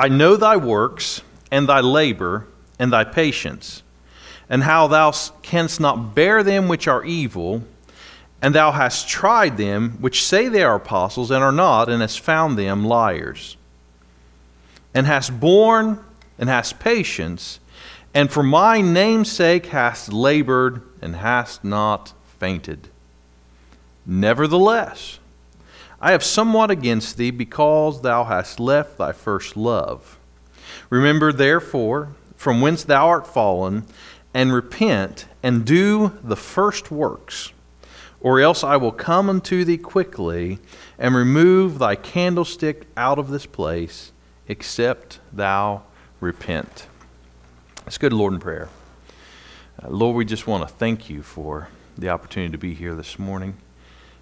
I know thy works, and thy labor, and thy patience, and how thou canst not bear them which are evil, and thou hast tried them which say they are apostles and are not, and hast found them liars, and hast borne and hast patience, and for my name's sake hast labored and hast not fainted. Nevertheless, I have somewhat against thee because thou hast left thy first love. Remember, therefore, from whence thou art fallen, and repent, and do the first works. Or else I will come unto thee quickly, and remove thy candlestick out of this place, except thou repent. Let's go to Lord in prayer. Uh, Lord, we just want to thank you for the opportunity to be here this morning.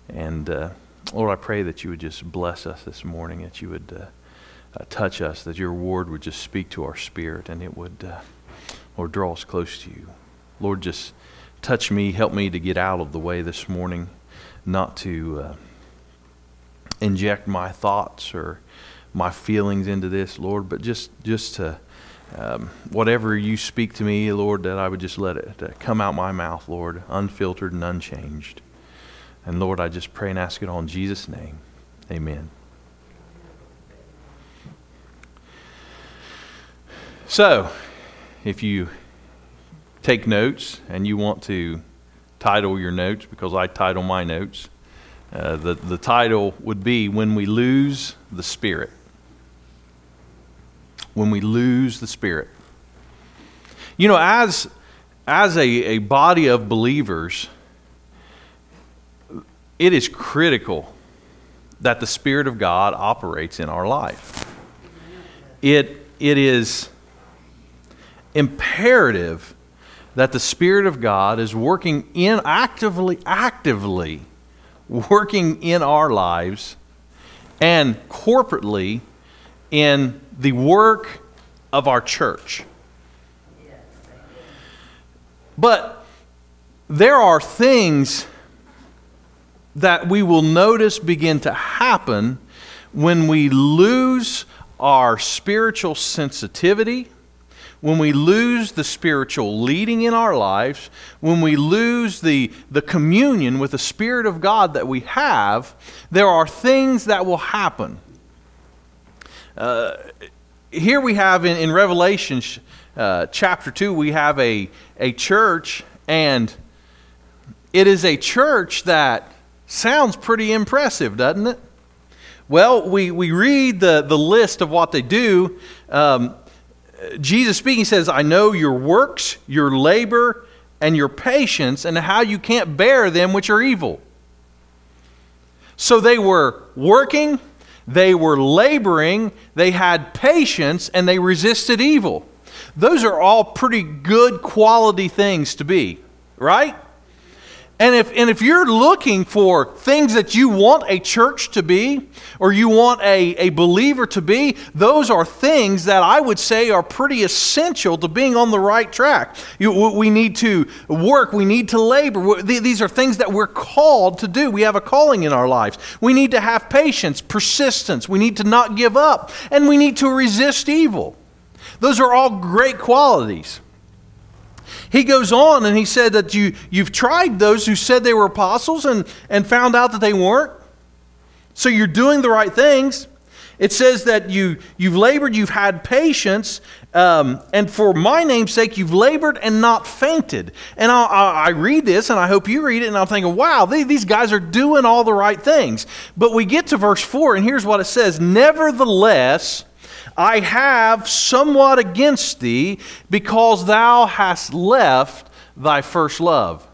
And uh, Lord, I pray that you would just bless us this morning, that you would uh, uh touch us, that your word would just speak to our spirit, and it would, uh, Lord, draw us close to you. Lord, just touch me, help me to get out of the way this morning, not to uh, inject my thoughts or my feelings into this, Lord, but just, just to um, whatever you speak to me, Lord, that I would just let it uh, come out my mouth, Lord, unfiltered and unchanged. And Lord, I just pray and ask it all in Jesus' name. Amen. So, if you take notes and you want to title your notes, because I title my notes, uh, the, the title would be When We Lose the Spirit when we lose the Spirit. You know, as, as a, a body of believers, it is critical that the Spirit of God operates in our life. It, it is imperative that the Spirit of God is working in actively, actively working in our lives and corporately in the work of our church. But there are things that we will notice begin to happen when we lose our spiritual sensitivity, when we lose the spiritual leading in our lives, when we lose the, the communion with the Spirit of God that we have, there are things that will happen. Uh, here we have in, in Revelation uh, chapter 2, we have a, a church, and it is a church that sounds pretty impressive, doesn't it? Well, we, we read the, the list of what they do. Um, Jesus speaking says, I know your works, your labor, and your patience, and how you can't bear them which are evil. So they were working, they were laboring, they had patience, and they resisted evil. Those are all pretty good quality things to be, right? And if, and if you're looking for things that you want a church to be, or you want a, a believer to be, those are things that I would say are pretty essential to being on the right track. You, we need to work, we need to labor. These are things that we're called to do. We have a calling in our lives. We need to have patience, persistence, we need to not give up, and we need to resist evil. Those are all great qualities. He goes on and he said that you, you've tried those who said they were apostles and, and found out that they weren't. So you're doing the right things. It says that you, you've labored, you've had patience, um, and for my name's sake, you've labored and not fainted. And I, I, I read this, and I hope you read it, and I'm thinking, wow, they, these guys are doing all the right things. But we get to verse 4, and here's what it says Nevertheless, I have somewhat against thee because thou hast left thy first love.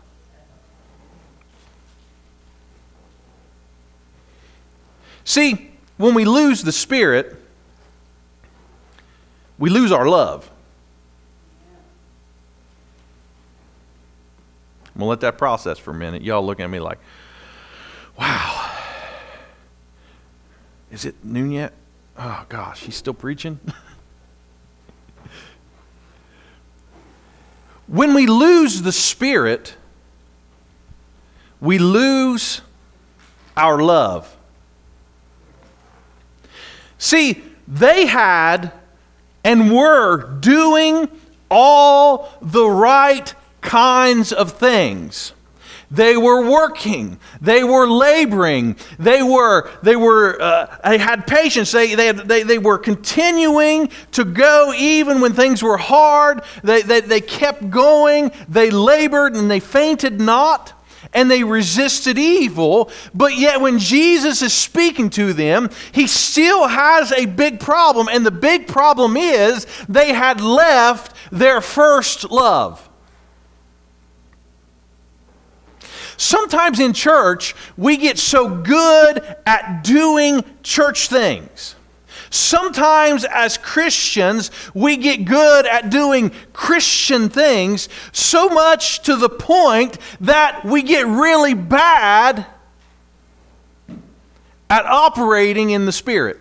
See, when we lose the Spirit, we lose our love. I'm going to let that process for a minute. Y'all looking at me like, wow. Is it noon yet? Oh, gosh, he's still preaching? when we lose the Spirit, we lose our love. See, they had and were doing all the right kinds of things. They were working. They were laboring. They were, they were, uh, they had patience. They, they, had, they, they were continuing to go even when things were hard. They, they, they kept going. They labored and they fainted not and they resisted evil. But yet, when Jesus is speaking to them, he still has a big problem. And the big problem is they had left their first love. Sometimes in church, we get so good at doing church things. Sometimes, as Christians, we get good at doing Christian things so much to the point that we get really bad at operating in the Spirit.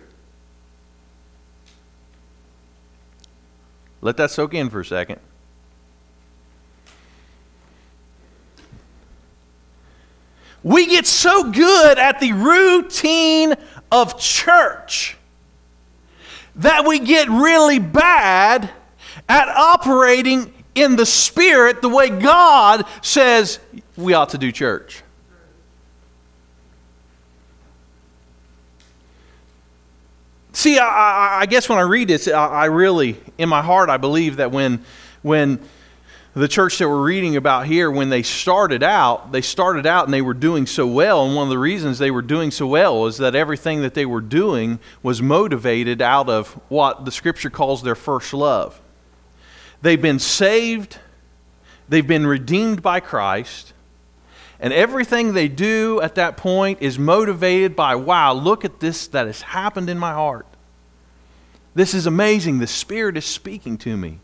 Let that soak in for a second. We get so good at the routine of church that we get really bad at operating in the Spirit the way God says we ought to do church. See, I, I, guess when I read this, I, I really, in my heart, I believe that when, when the church that we're reading about here, when they started out, they started out and they were doing so well. And one of the reasons they were doing so well is that everything that they were doing was motivated out of what the scripture calls their first love. They've been saved, they've been redeemed by Christ, and everything they do at that point is motivated by, wow, look at this that has happened in my heart. This is amazing. The Spirit is speaking to me.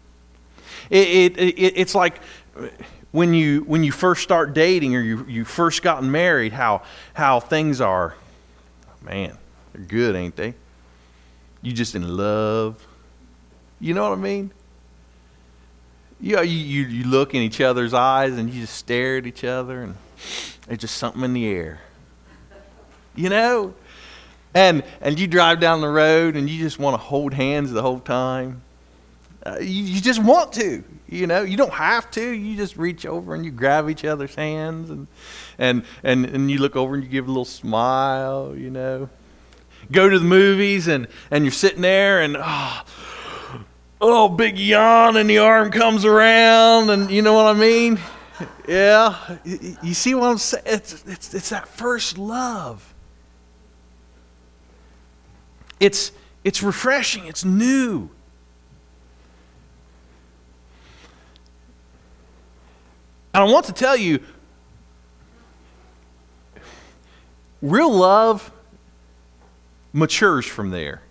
It, it, it, it's like when you, when you first start dating or you, you first gotten married, how, how things are, man, they're good, ain't they? You just in love. You know what I mean? You, know, you, you, you look in each other's eyes and you just stare at each other and there's just something in the air. You know? And, and you drive down the road and you just want to hold hands the whole time. Uh, you, you, just want to, you know. You don't have to. You just reach over and you grab each other's hands, and and and and you look over and you give a little smile, you know. Go to the movies and and you're sitting there and oh, oh big yawn and the arm comes around and you know what I mean. Yeah, you see what I'm saying? It's, it's, it's that first love. It's, it's refreshing, it's new. And I want to tell you real love matures from there.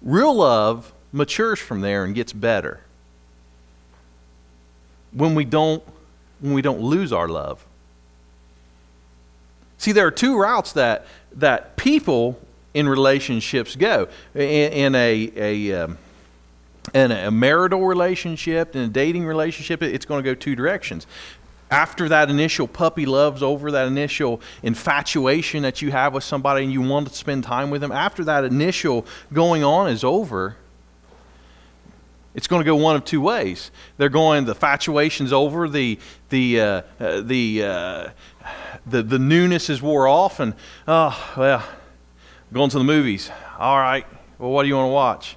Real love matures from there and gets better when we don't when we don't lose our love. See, there are two routes that that people in relationships go. In, in a, a um, in a marital relationship, in a dating relationship, it's going to go two directions. After that initial puppy love's over, that initial infatuation that you have with somebody and you want to spend time with them, after that initial going on is over, it's going to go one of two ways. They're going, the infatuation's over, the, the, uh, uh, the, uh, the, the newness is wore off, and, oh, well, going to the movies. All right, well, what do you want to watch?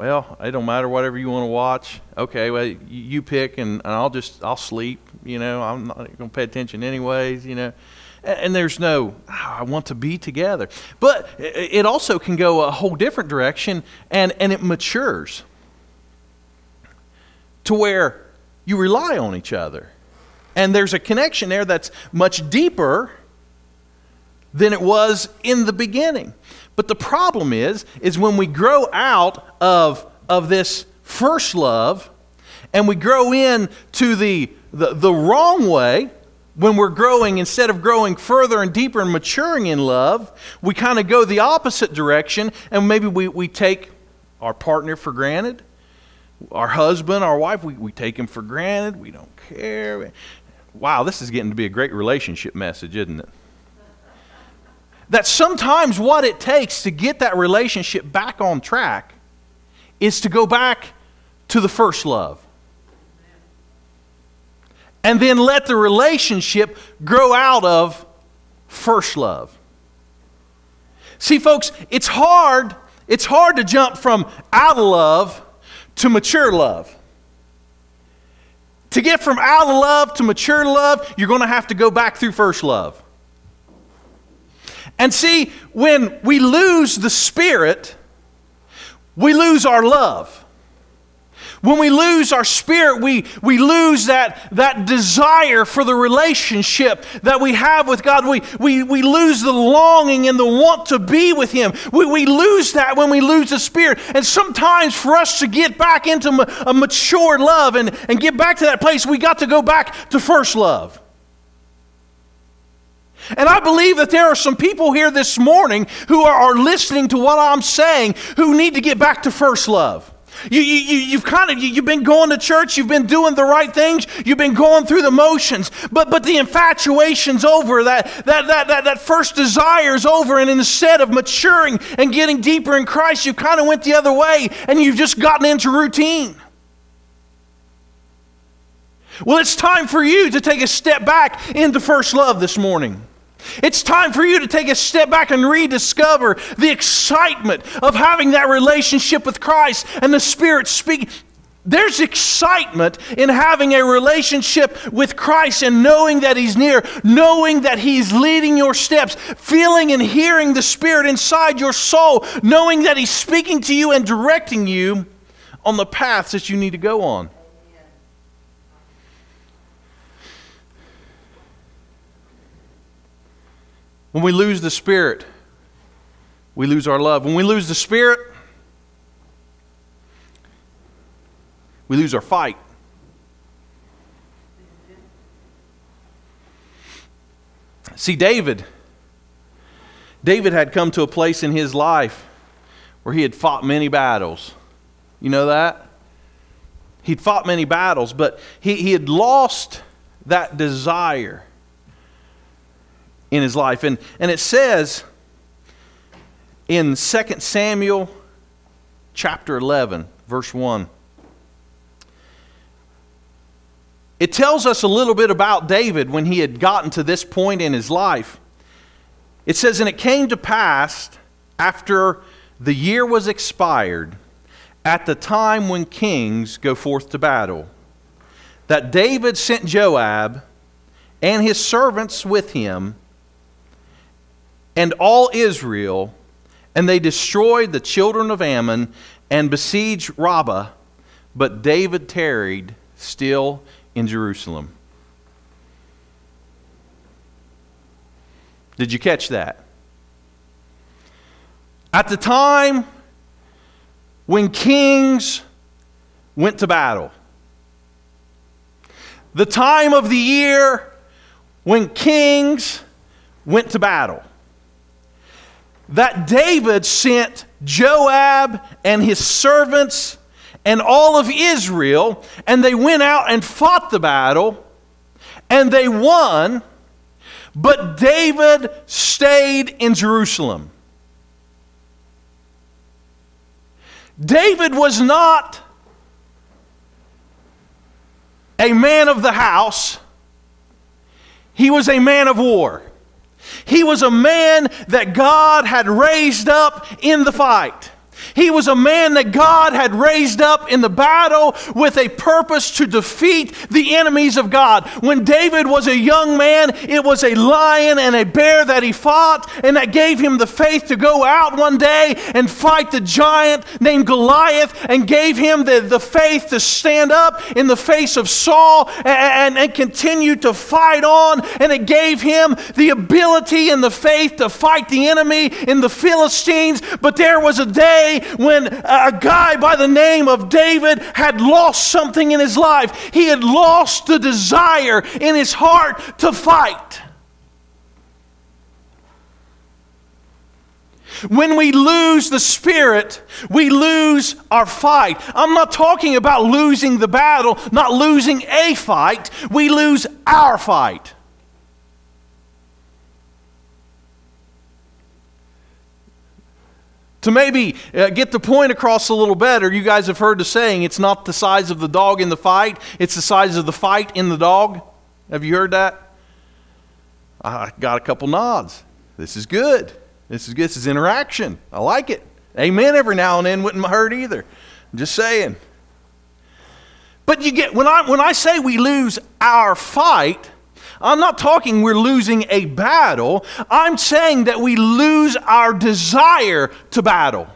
Well, it don't matter whatever you want to watch. Okay, well, you pick, and, and I'll just I'll sleep. You know, I'm not going to pay attention anyways. You know, and, and there's no oh, I want to be together. But it also can go a whole different direction, and and it matures to where you rely on each other And there's a connection there that's much deeper than it was in the beginning. But the problem is, is when we grow out of, of this first love and we grow in to the, the, the wrong way, when we're growing, instead of growing further and deeper and maturing in love, we kind of go the opposite direction and maybe we, we take our partner for granted. Our husband, our wife, we, we take him for granted. We don't care. Wow, this is getting to be a great relationship message, isn't it? That sometimes what it takes to get that relationship back on track is to go back to the first love. And then let the relationship grow out of first love. See, folks, it's hard, it's hard to jump from out of love to mature love. To get from out of love to mature love, you're going to have to go back through first love. And see, when we lose the Spirit, we lose our love. When we lose our spirit, we, we lose that, that desire for the relationship that we have with God. We, we, we lose the longing and the want to be with Him. We, we lose that when we lose the spirit. And sometimes for us to get back into a mature love and, and get back to that place, we got to go back to first love. And I believe that there are some people here this morning who are, listening to what I'm saying who need to get back to first love. You, you, you've kind of you've been going to church, you've been doing the right things, you've been going through the motions, but but the infatuation's over, that that that that, that first desire's over, and instead of maturing and getting deeper in Christ, you kind of went the other way and you've just gotten into routine. Well, it's time for you to take a step back into first love this morning. It's time for you to take a step back and rediscover the excitement of having that relationship with Christ and the Spirit speaking. There's excitement in having a relationship with Christ and knowing that He's near, knowing that He's leading your steps, feeling and hearing the Spirit inside your soul, knowing that He's speaking to you and directing you on the paths that you need to go on. When we lose the Spirit, we lose our love. When we lose the Spirit, we lose our fight. See, David, David had come to a place in his life where he had fought many battles. You know that? He'd fought many battles, but he, he had lost that desire in his life. And, and it says in 2 Samuel chapter 11, verse 1, it tells us a little bit about David when he had gotten to this point in his life. It says, And it came to pass after the year was expired, at the time when kings go forth to battle, that David sent Joab and his servants with him and all Israel, and they destroyed the children of Ammon and besieged Rabbah, but David tarried still in Jerusalem. Did you catch that? At the time when kings went to battle, the time of the year when kings went to battle, that David sent Joab and his servants and all of Israel, and they went out and fought the battle, and they won, but David stayed in Jerusalem. David was not a man of the house, he was a man of war. He was a man that God had raised up in the fight. He was a man that God had raised up in the battle with a purpose to defeat the enemies of God. When David was a young man, it was a lion and a bear that he fought, and that gave him the faith to go out one day and fight the giant named Goliath, and gave him the, the faith to stand up in the face of Saul and, and, and continue to fight on. And it gave him the ability and the faith to fight the enemy in the Philistines. But there was a day when a guy by the name of David had lost something in his life. He had lost the desire in his heart to fight. When we lose the spirit, we lose our fight. I'm not talking about losing the battle, not losing a fight. We lose our fight. To maybe uh, get the point across a little better, you guys have heard the saying, it's not the size of the dog in the fight, it's the size of the fight in the dog. Have you heard that? I got a couple nods. This is good. This is good. This is interaction. I like it. Amen every now and then wouldn't hurt either. I'm just saying. But you get when I when I say we lose our fight, I'm not talking we're losing a battle. I'm saying that we lose our desire to battle.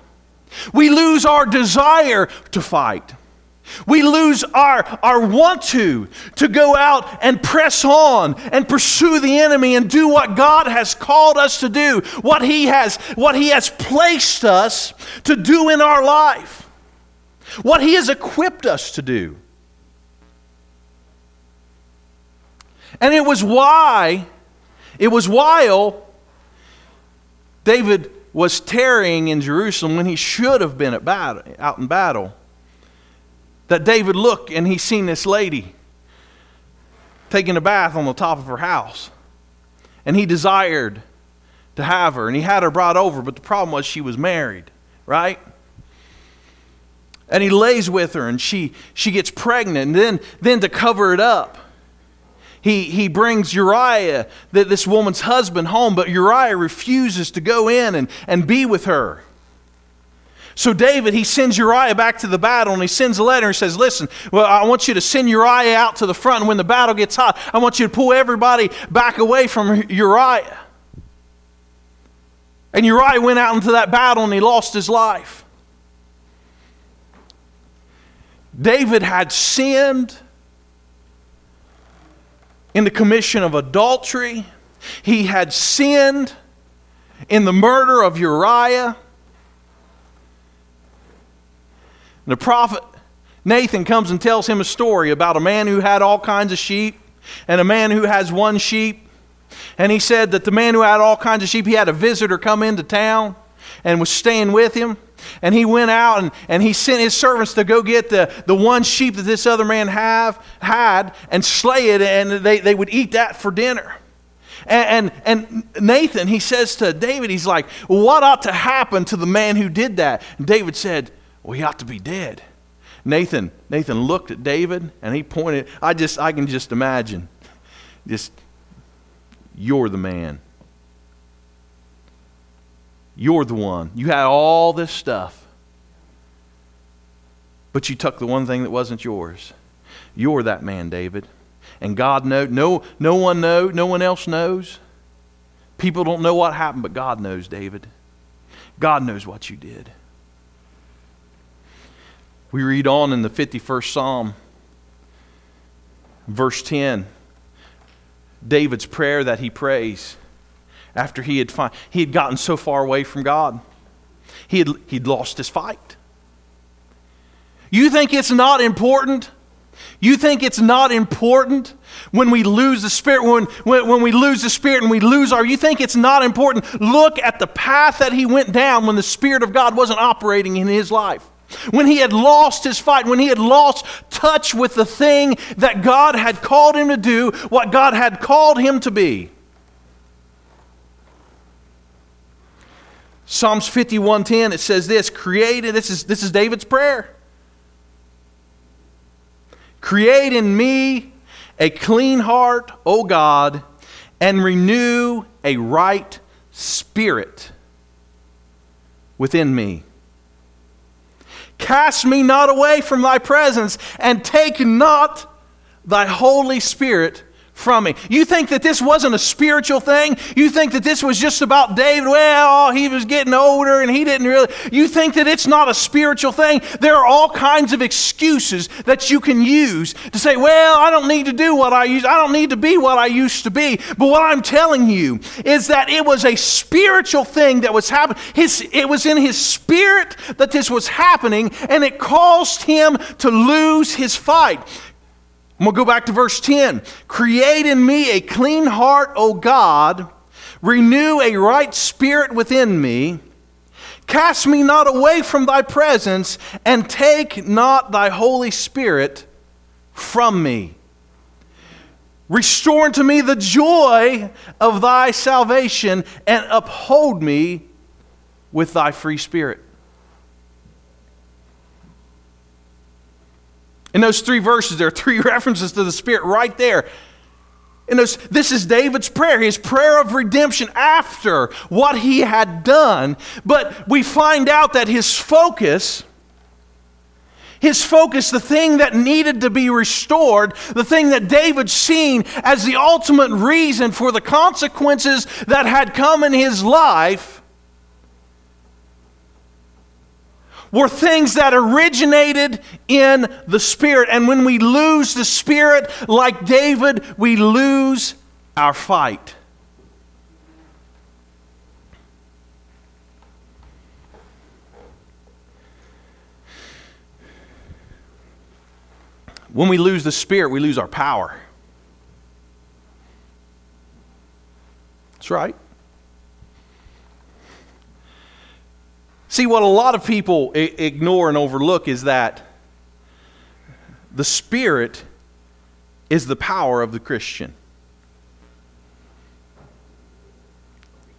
We lose our desire to fight. We lose our, our want to, to go out and press on and pursue the enemy and do what God has called us to do, what He has, what He has placed us to do in our life, what He has equipped us to do. And it was why, it was while David was tarrying in Jerusalem when he should have been at battle, out in battle that David looked and he seen this lady taking a bath on the top of her house. And he desired to have her and he had her brought over, but the problem was she was married, right? And he lays with her and she, she gets pregnant. And then, then to cover it up, he, he brings Uriah, this woman's husband, home, but Uriah refuses to go in and, and be with her. So David, he sends Uriah back to the battle and he sends a letter and says, Listen, well, I want you to send Uriah out to the front, and when the battle gets hot, I want you to pull everybody back away from Uriah. And Uriah went out into that battle and he lost his life. David had sinned in the commission of adultery. He had sinned in the murder of Uriah. And the prophet Nathan comes and tells him a story about a man who had all kinds of sheep and a man who has one sheep. And he said that the man who had all kinds of sheep, he had a visitor come into town and was staying with him. And he went out and, and he sent his servants to go get the, the one sheep that this other man have, had and slay it, and they, they would eat that for dinner. And, and, and, Nathan, he says to David, he's like, What ought to happen to the man who did that? And David said, Well, ought to be dead. Nathan, Nathan looked at David and he pointed. I just, I can just imagine. Just, you're the man. You're the one. You had all this stuff. But you took the one thing that wasn't yours. You're that man, David. And God knows. No, no one knows. No one else knows. People don't know what happened, but God knows, David. God knows what you did. We read on in the 51st Psalm, verse 10, David's prayer that he prays after he had, fi- he had gotten so far away from God. He had, he'd lost his fight. You think it's not important? You think it's not important when we lose the Spirit, when, when, when we lose the Spirit and we lose our, you think it's not important? Look at the path that he went down when the Spirit of God wasn't operating in his life. When he had lost his fight, when he had lost touch with the thing that God had called him to do, what God had called him to be. Psalms 51:10 it says this, created this is this is David's prayer. Create in me a clean heart, O God, and renew a right spirit within me. Cast me not away from thy presence, and take not thy Holy Spirit from me. You think that this wasn't a spiritual thing? You think that this was just about David? Well, oh, he was getting older and he didn't really. You think that it's not a spiritual thing? There are all kinds of excuses that you can use to say, well, I don't need to do what I used. I don't need to be what I used to be. But what I'm telling you is that it was a spiritual thing that was happening. His, it was in his spirit that this was happening, and it caused him to lose his fight. I'm going to go back to verse 10. Create in me a clean heart, O God. Renew a right spirit within me. Cast me not away from thy presence, and take not thy Holy Spirit from me. Restore unto me the joy of thy salvation, and uphold me with thy free spirit. In those three verses, there are three references to the Spirit right there. And this is David's prayer, his prayer of redemption after what he had done. But we find out that his focus, his focus, the thing that needed to be restored, the thing that David seen as the ultimate reason for the consequences that had come in his life, were things that originated in the Spirit. And when we lose the Spirit, like David, we lose our fight. When we lose the Spirit, we lose our power. That's right. See, what a lot of people I- ignore and overlook is that the Spirit is the power of the Christian.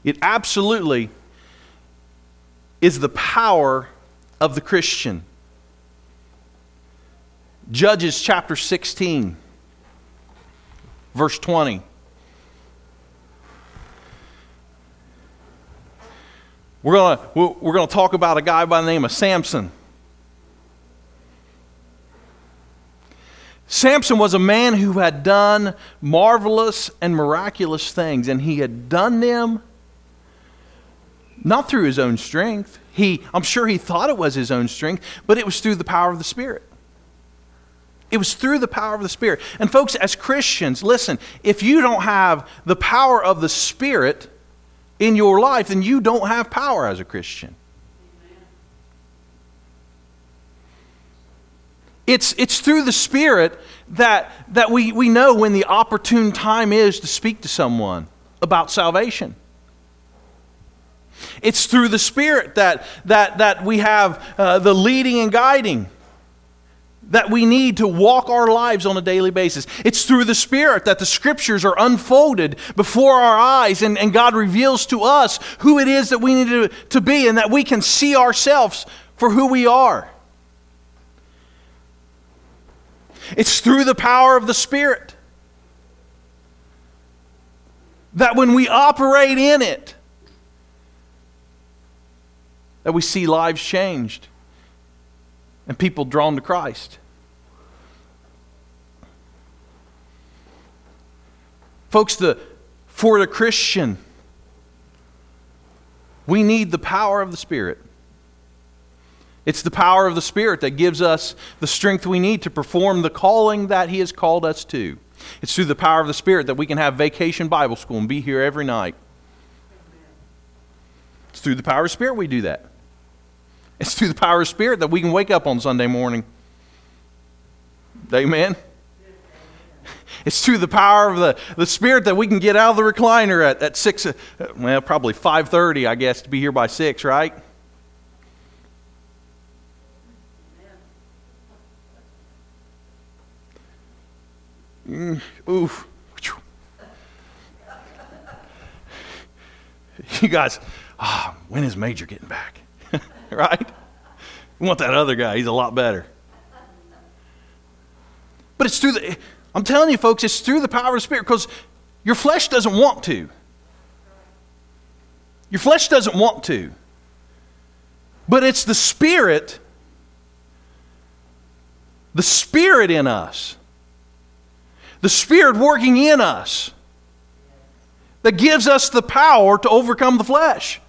It absolutely is the power of the Christian. Judges chapter 16, verse 20. We're going to we're going to talk about a guy by the name of Samson. Samson was a man who had done marvelous and miraculous things, and he had done them not through his own strength. He, I'm sure he thought it was his own strength, but it was through the power of the Spirit. It was through the power of the Spirit. And, folks, as Christians, listen, if you don't have the power of the Spirit, in your life, then you don't have power as a Christian. It's, it's through the Spirit that, that we, we know when the opportune time is to speak to someone about salvation. It's through the Spirit that, that, that we have uh, the leading and guiding that we need to walk our lives on a daily basis. It's through the Spirit that the Scriptures are unfolded before our eyes, and, and God reveals to us who it is that we need to, to be, and that we can see ourselves for who we are. It's through the power of the Spirit that when we operate in it, that we see lives changed and people drawn to Christ. Folks, the, for the Christian, we need the power of the Spirit. It's the power of the Spirit that gives us the strength we need to perform the calling that He has called us to. It's through the power of the Spirit that we can have vacation Bible school and be here every night. It's through the power of the Spirit we do that. It's through the power of Spirit that we can wake up on Sunday morning. Amen. It's through the power of the, the Spirit that we can get out of the recliner at, at 6, uh, well, probably 5.30, I guess, to be here by 6, right? Mm, oof. You guys, oh, when is Major getting back? right? We want that other guy. He's a lot better. But it's through the, I'm telling you, folks, it's through the power of the Spirit because your flesh doesn't want to. Your flesh doesn't want to. But it's the Spirit the Spirit in us, the Spirit working in us that gives us the power to overcome the flesh.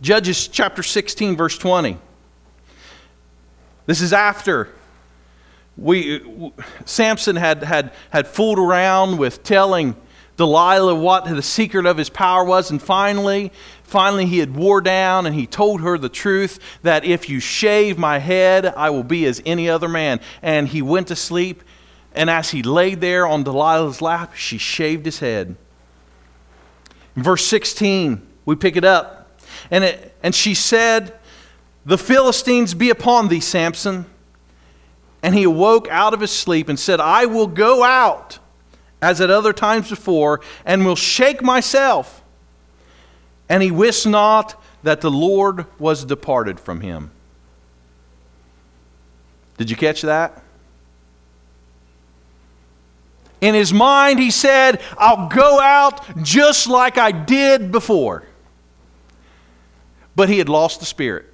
Judges chapter 16, verse 20. This is after we, Samson had, had, had fooled around with telling Delilah what the secret of his power was, and finally, finally he had wore down and he told her the truth that if you shave my head, I will be as any other man. And he went to sleep, and as he laid there on Delilah's lap, she shaved his head. In verse 16, we pick it up, and, it, and she said, The Philistines be upon thee, Samson. And he awoke out of his sleep and said, I will go out as at other times before, and will shake myself. And he wist not that the Lord was departed from him. Did you catch that? In his mind, he said, I'll go out just like I did before. But he had lost the Spirit.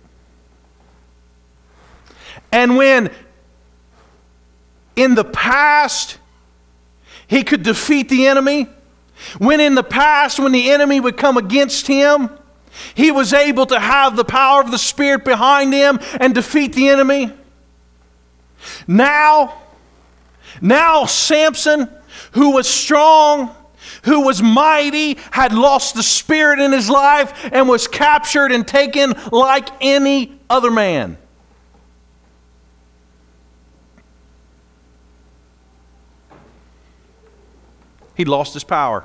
And when in the past he could defeat the enemy. When in the past, when the enemy would come against him, he was able to have the power of the Spirit behind him and defeat the enemy. Now, now Samson, who was strong, who was mighty, had lost the Spirit in his life and was captured and taken like any other man. He lost his power.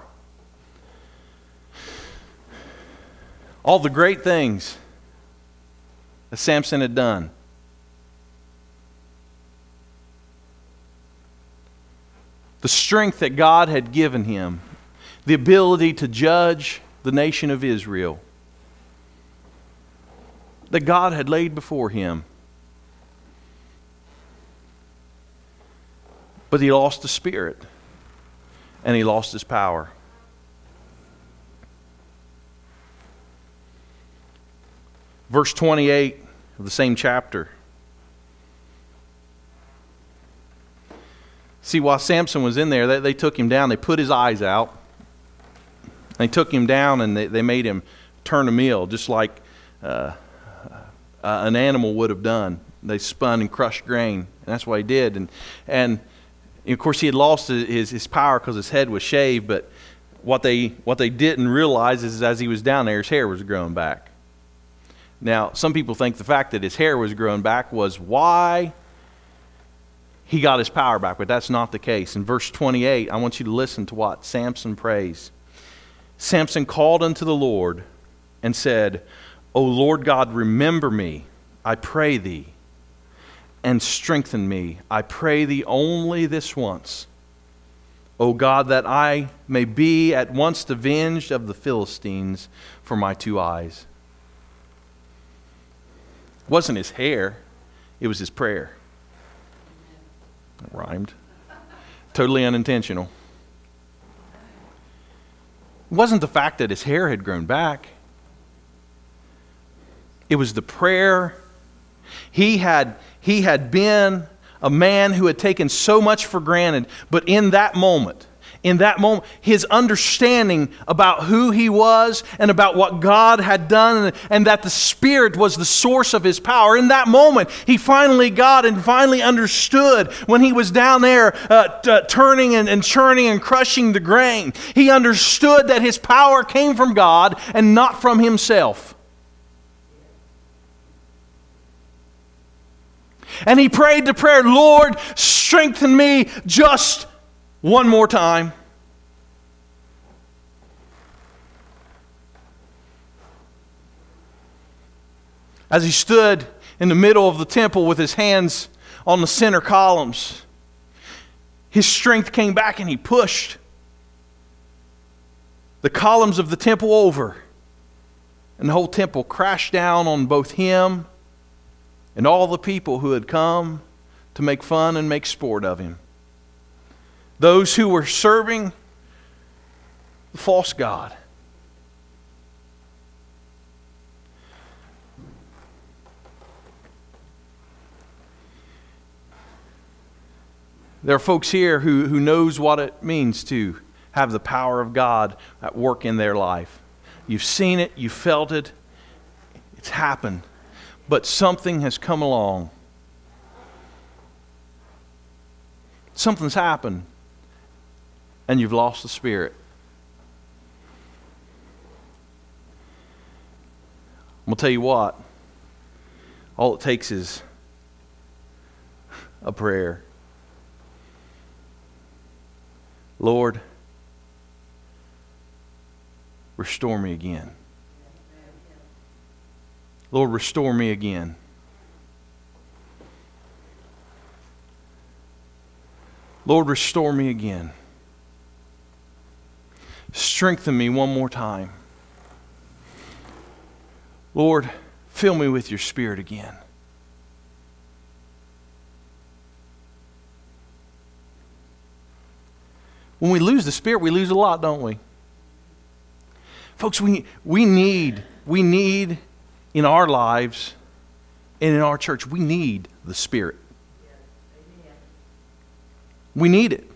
All the great things that Samson had done. The strength that God had given him, the ability to judge the nation of Israel, that God had laid before him. But he lost the Spirit and he lost his power. Verse 28 of the same chapter. See, while Samson was in there, they, they took him down, they put his eyes out. They took him down and they, they made him turn a meal, just like uh, uh, an animal would have done. They spun and crushed grain, and that's what he did. And, and of course, he had lost his, his power because his head was shaved, but what they, what they didn't realize is as he was down there, his hair was growing back. Now, some people think the fact that his hair was growing back was why he got his power back, but that's not the case. In verse 28, I want you to listen to what Samson prays. Samson called unto the Lord and said, O Lord God, remember me, I pray thee and strengthen me. I pray thee only this once. O God, that I may be at once avenged of the Philistines for my two eyes. It wasn't his hair, it was his prayer. It rhymed. Totally unintentional. Wasn't the fact that his hair had grown back, it was the prayer. He had he had been a man who had taken so much for granted, but in that moment, in that moment, his understanding about who he was and about what God had done, and that the Spirit was the source of his power. In that moment, he finally got and finally understood when he was down there uh, t- turning and, and churning and crushing the grain. He understood that his power came from God and not from himself. And he prayed the prayer, Lord, strengthen me just one more time. As he stood in the middle of the temple with his hands on the center columns, his strength came back and he pushed the columns of the temple over. And the whole temple crashed down on both him and all the people who had come to make fun and make sport of him those who were serving the false God. There are folks here who, who knows what it means to have the power of God at work in their life. You've seen it, you felt it, it's happened. But something has come along. Something's happened and you've lost the Spirit. I'm going to tell you what, all it takes is a prayer. Lord, restore me again. Lord, restore me again. Lord, restore me again. Strengthen me one more time. Lord, fill me with your spirit again. When we lose the spirit, we lose a lot, don't we? Folks, we, we need, we need in our lives and in our church, we need the Spirit. We need it.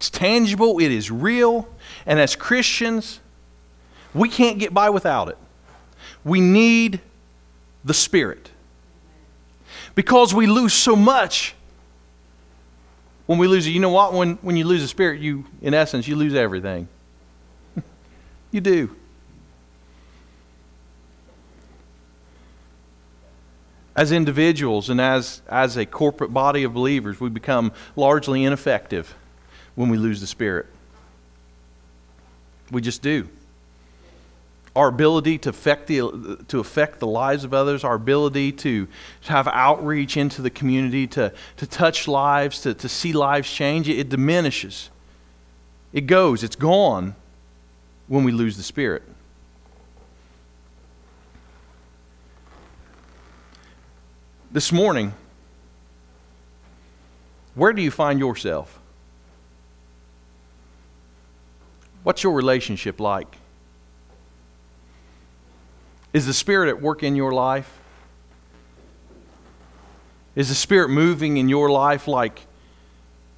It's tangible, it is real, and as Christians, we can't get by without it. We need the Spirit. Because we lose so much when we lose it. You know what? When, when you lose the Spirit, you, in essence, you lose everything. you do. As individuals and as, as a corporate body of believers, we become largely ineffective when we lose the Spirit. We just do our ability to affect the, to affect the lives of others, our ability to, to have outreach into the community, to, to touch lives, to, to see lives change, it, it diminishes. It goes, it's gone when we lose the Spirit. This morning, where do you find yourself? What's your relationship like? Is the Spirit at work in your life? Is the Spirit moving in your life like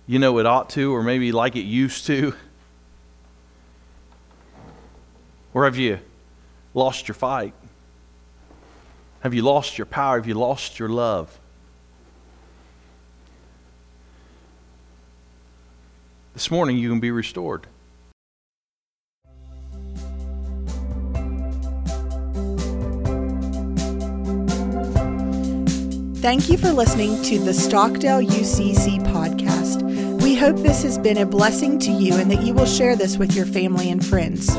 you know it ought to, or maybe like it used to? Or have you lost your fight? Have you lost your power? Have you lost your love? This morning you can be restored. Thank you for listening to the Stockdale UCC podcast. We hope this has been a blessing to you and that you will share this with your family and friends.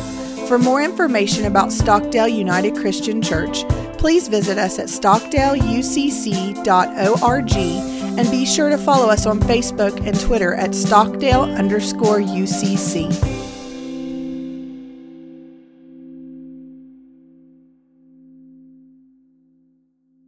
For more information about Stockdale United Christian Church, please visit us at stockdaleucc.org and be sure to follow us on Facebook and Twitter at Stockdale underscore UCC.